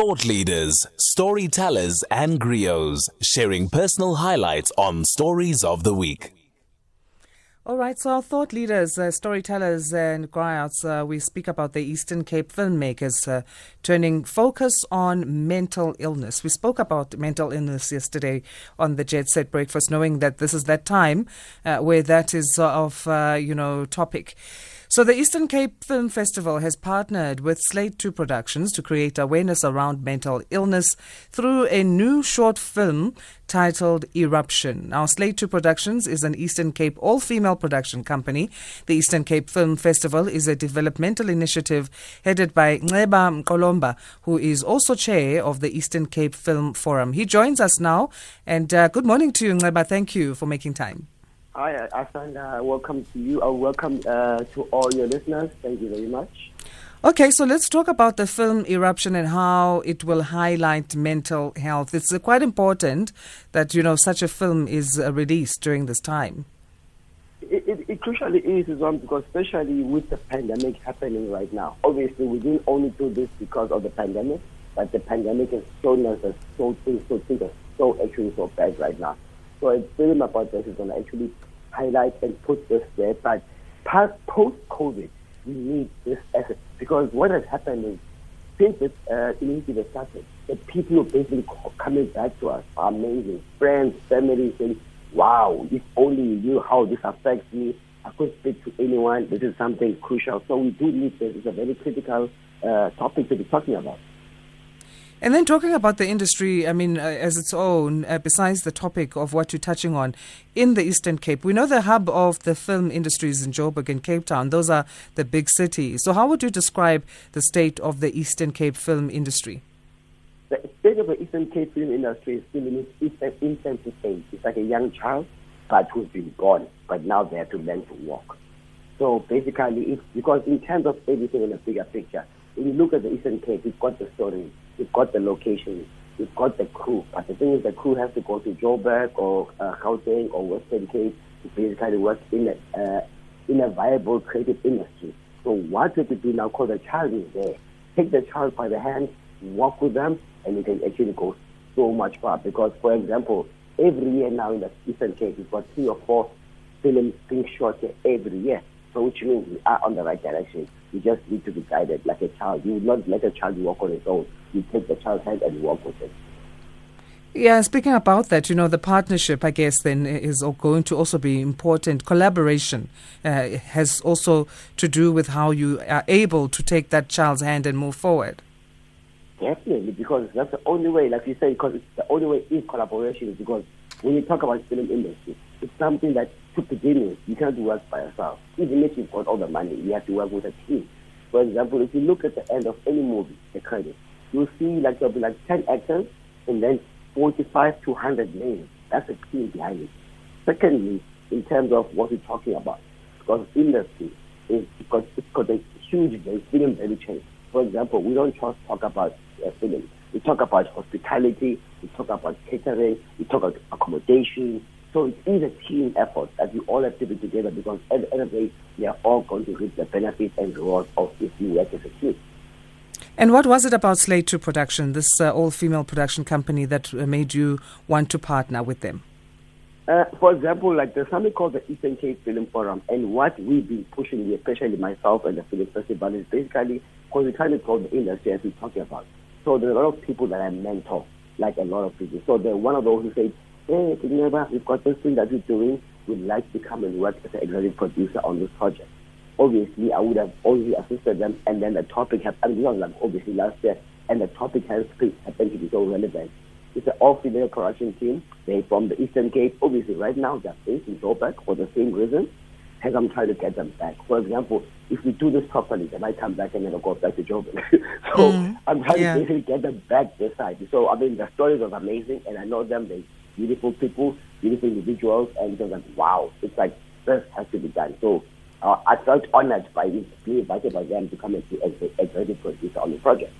Thought leaders, storytellers, and griots sharing personal highlights on stories of the week. All right, so our thought leaders, uh, storytellers, and griots, uh, we speak about the Eastern Cape filmmakers uh, turning focus on mental illness. We spoke about mental illness yesterday on the Jet Set Breakfast, knowing that this is that time uh, where that is of, uh, you know, topic. So, the Eastern Cape Film Festival has partnered with Slate 2 Productions to create awareness around mental illness through a new short film titled Eruption. Now, Slate 2 Productions is an Eastern Cape all female production company. The Eastern Cape Film Festival is a developmental initiative headed by Nceba Mqolomba, who is also chair of the Eastern Cape Film Forum. He joins us now. And uh, good morning to you, Nceba. Thank you for making time. Hi, Asan. Uh, welcome to you. Uh, welcome uh, to all your listeners. Thank you very much. Okay, so let's talk about the film Eruption and how it will highlight mental health. It's uh, quite important that you know such a film is uh, released during this time. It, it, it crucially is, Islam, because especially with the pandemic happening right now. Obviously, we didn't only do this because of the pandemic, but the pandemic has shown us that so things, so things are so actually so bad right now. So a film about this is going to actually highlight and put this there. But post COVID, we need this effort because what has happened is since this uh, initiative started, the people who basically coming back to us are amazing. Friends, family saying, wow, if only you knew how this affects me, I couldn't speak to anyone. This is something crucial. So we do need this. It's a very critical uh, topic to be talking about. And then talking about the industry, I mean, uh, as its own, uh, besides the topic of what you're touching on in the Eastern Cape, we know the hub of the film industries in Joburg and Cape Town. Those are the big cities. So, how would you describe the state of the Eastern Cape film industry? The state of the Eastern Cape film industry is still in its infancy stage. It's like a young child, but who's been born, but now they have to learn to walk. So, basically, it's because in terms of everything in a bigger picture, when you look at the Eastern Cape, you've got the story We've got the location. We've got the crew. But the thing is, the crew has to go to Joburg or uh, or Western Cape to basically work in a, uh, in a viable creative industry. So what we could do now, because the child is there, take the child by the hand, walk with them, and you can actually go so much far. Because, for example, every year now in the Eastern Cape, we've got three or four films being shot every year. So which means we are on the right direction. You just need to be guided like a child. You would not let a child walk on his own. You take the child's hand and walk with him. Yeah, speaking about that, you know, the partnership, I guess, then is going to also be important. Collaboration uh, has also to do with how you are able to take that child's hand and move forward. Definitely, because that's the only way, like you say, because it's the only way is collaboration. Because when you talk about film industry, it's something that to begin with, you can't work by yourself. Even if you've got all the money, you have to work with a team. For example, if you look at the end of any movie, the credits, you'll see like there'll be like 10 actors and then 45 to 100 names. That's a team behind it. Secondly, in terms of what we're talking about, because industry is because it's got a huge film value chain. For example, we don't just talk about uh, film. We talk about hospitality, we talk about catering, we talk about accommodation, so it is a team effort that we all have to be together because at the end of the day, we are all going to reap the benefits and rewards of if we work as a team. And what was it about Slate 2 Production, this uh, all female production company, that uh, made you want to partner with them? Uh, for example, like there's something called the Eastern Cape Film Forum, and what we've been pushing, especially myself and the film festival, is basically because we're trying to grow the industry as we're talking about. So there's a lot of people that I mentor, like a lot of people. So they're one of those who say, hey, Nceba, we've got this thing that we're doing. We'd like to come and work as an executive producer on this project. Obviously, I would have already assisted them, and then the topic happened, was like obviously last year, and the topic has happened to be so relevant. It's an all-female production team. They're from the Eastern Cape. Obviously, right now, they're based in Joburg for the same reason as I'm trying to get them back. For example, if we do this properly, they might come back and then go back to Joburg. so mm, I'm trying yeah. to basically get them back this side. So, I mean, the stories was amazing, and I know them. They beautiful people, beautiful individuals, and it was like, wow, it's like this has to be done. So uh, I felt honored by being invited by them to come and be a executive producer on the project.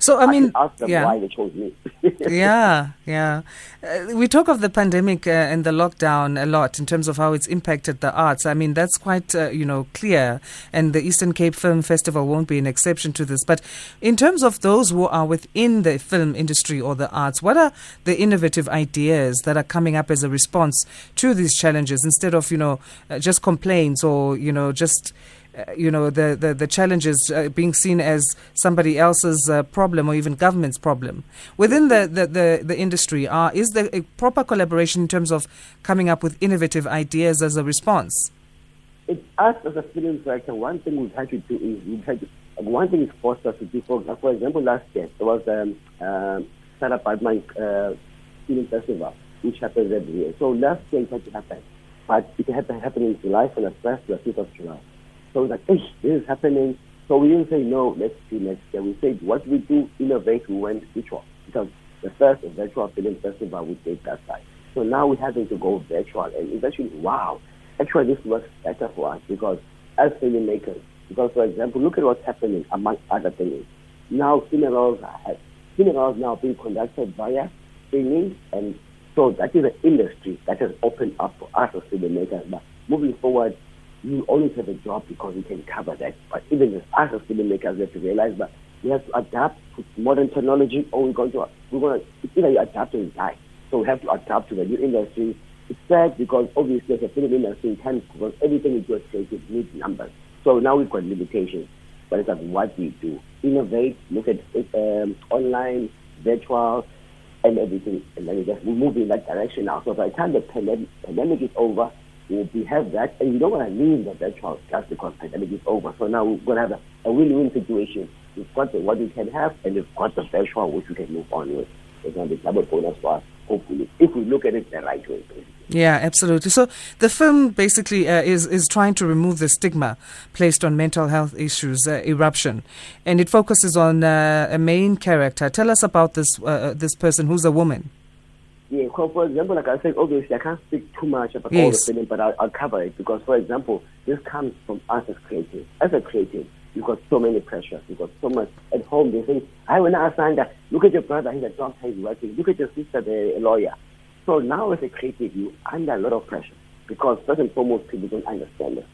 So I mean, ask them yeah. why they chose me. yeah, yeah. Uh, we talk of the pandemic uh, and the lockdown a lot in terms of how it's impacted the arts. I mean, that's quite uh, you know clear, and the Eastern Cape Film Festival won't be an exception to this. But in terms of those who are within the film industry or the arts, what are the innovative ideas that are coming up as a response to these challenges instead of you know uh, just complaints or you know just uh, you know the the, the challenges uh, being seen as somebody else's uh, problem or even government's problem. Within the the, the, the industry are is there a proper collaboration in terms of coming up with innovative ideas as a response? It's us as a film director one thing we've had to do is we've had to, one thing is forced us to do for, for example last year there was um um Sarah Baartman uh, film festival which happens every year. So last year it had to happen but it had to happen in July from the first to the fifth of July so like, hey, this is happening. So we didn't say no, let's do next year. We said what we do, innovate, we went virtual. Because the first virtual film festival we did that side. So now we're having to go virtual and it's actually wow. Actually this works better for us because as filmmakers, because for example, look at what's happening among other things. Now funerals are funerals now being conducted via streaming and so that is an industry that has opened up for us as filmmakers. But moving forward, you always have a job because you can cover that. But even as us as filmmakers, we have to realize that we have to adapt to modern technology, or we're going to we're going to either you adapt or you die. So we have to adapt to the new industry. It's sad because obviously as a film industry, can because everything we do as creative needs numbers. So now we've got limitations. But it's like what we do: innovate, look at um, online, virtual, and everything, and then we just move in that direction now. So by the time the pandemic, pandemic is over, we have that, and we don't want to leave the virtual just because the pandemic is over. So now we're going to have a, a win-win situation. We've got the, what we can have, and we've got the virtual which we can move on with. It's going to be double bonus for us, hopefully, if we look at it the right way. Yeah, absolutely. So the film basically uh, is is trying to remove the stigma placed on mental health issues, uh, eruption, and it focuses on uh, a main character. Tell us about this uh, this person who's a woman. Yeah, well, for example, like I said, obviously I can't speak too much about yes. all the film, but I'll, I'll, cover it because, for example, this comes from us as creative. As a creative, you've got so many pressures. You've got so much at home. They say, I when I signed that, look at your brother, he's a doctor, he's working. Look at your sister, they're a lawyer. So now as a creative, you're under a lot of pressure because first and foremost, people don't understand us.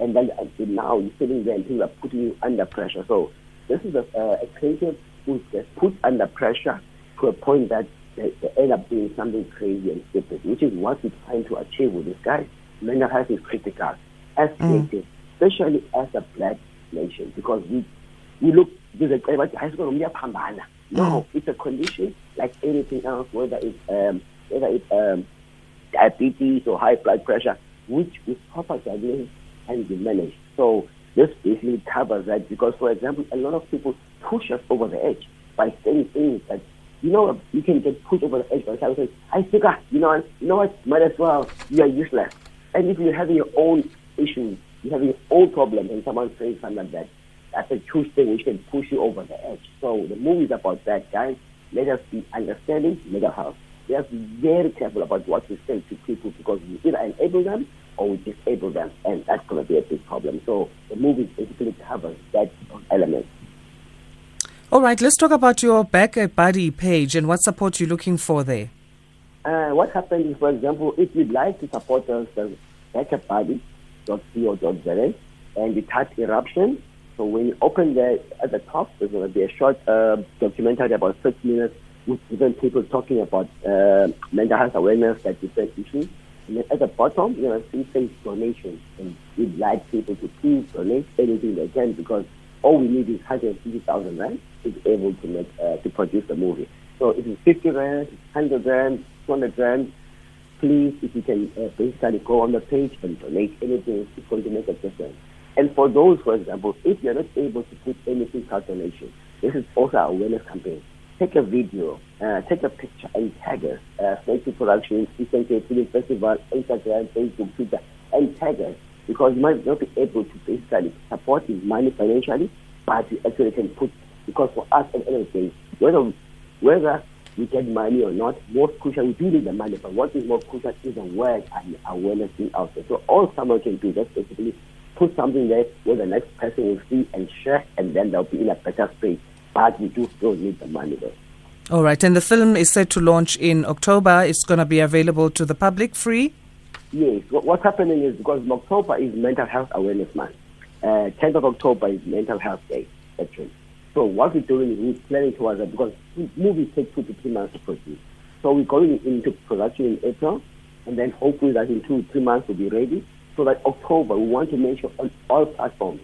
And then until now, you're sitting there and people are putting you under pressure. So this is a, uh, a creative who's put under pressure to a point that end up doing something crazy and stupid, which is what we're trying to achieve with this guy. Mental health is critical as mm. especially as a black nation, because we we look a high school no, mm. it's a condition like anything else, whether it's um, whether it's um, diabetes or high blood pressure, which is proper diagnosis can be managed. So this basically covers that because, for example, a lot of people push us over the edge by saying things that you know, you can get pushed over the edge by the time say, I figure, you know, you know what, might as well, you are useless. And if you're having your own issues, you're having your own problems, and someone says something like that, that's a huge thing which can push you over the edge. So the movie is about that, guys. Let us be understanding mental health. Have to be very careful about what we say to people because we either enable them or we disable them, and that's going to be a big problem. So the movie basically covers that element. All right, let's talk about your Back a Buddy page and what support you're looking for there. Uh, what happened is, for example, if you'd like to support us, uh, backabuddy.co.za and you type eruption. So when you open there at the top, there's going to be a short uh, documentary about six minutes with different people talking about uh, mental health awareness at different issues. And then at the bottom, you're going to see say donations. And we'd like people to please donate anything they can because all we need is 150,000 rand to be able to make uh, to produce the movie. So if it's 50 rand, 100 rand, 200 rand, please, if you can uh, basically go on the page and donate anything, it's going to make a difference. And for those, for example, if you're not able to put any physical donation, this is also an awareness campaign. Take a video, uh, take a picture and tag us. Uh, Slate 2 Productions, Eastern Cape Film Festival, Instagram, Facebook, Twitter, and tag us because you might not be able to basically support his money financially, but you actually can put, because for us at the end of the day, whether, whether we get money or not, most crucial, we do need the money, but what is more crucial is the word and awareness being out there. So all someone can do is basically put something there where the next person will see and share, and then they'll be in a better space. but we do still need the money though. All right, and the film is set to launch in October. It's going to be available to the public free. Yes, what, what's happening is because October is Mental Health Awareness Month. Uh, 10th of October is Mental Health Day, actually. So what we're doing is we're planning towards that because movies take two to three months to produce. So we're going into production in April, and then hopefully that in two, three months we'll be ready. So that October, we want to make sure on all platforms,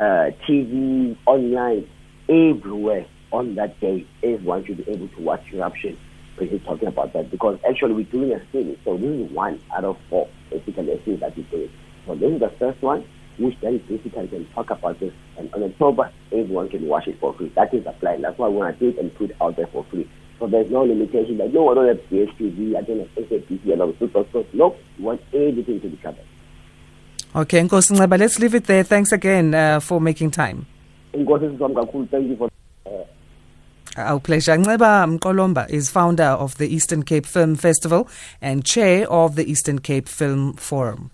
uh, TV, online, everywhere on that day, everyone should be able to watch Eruption. We're talking about that because actually we're doing a series. So this is one out of four basically a series that we're doing. So this is the first one, which then basically can talk about this. And on October, everyone can watch it for free. That is the plan. That's why we want to do it and put it out there for free. So there's no limitation like, no, I don't have DSTV, I don't have SABC, I don't have Super Nope, we want everything to be covered. Okay, Nkosi Nceba, let's leave it there. Thanks again uh, for making time. Nkosi thank you for uh, Our pleasure. Nceba Mqolomba is founder of the Eastern Cape Film Festival and chair of the Eastern Cape Film Forum.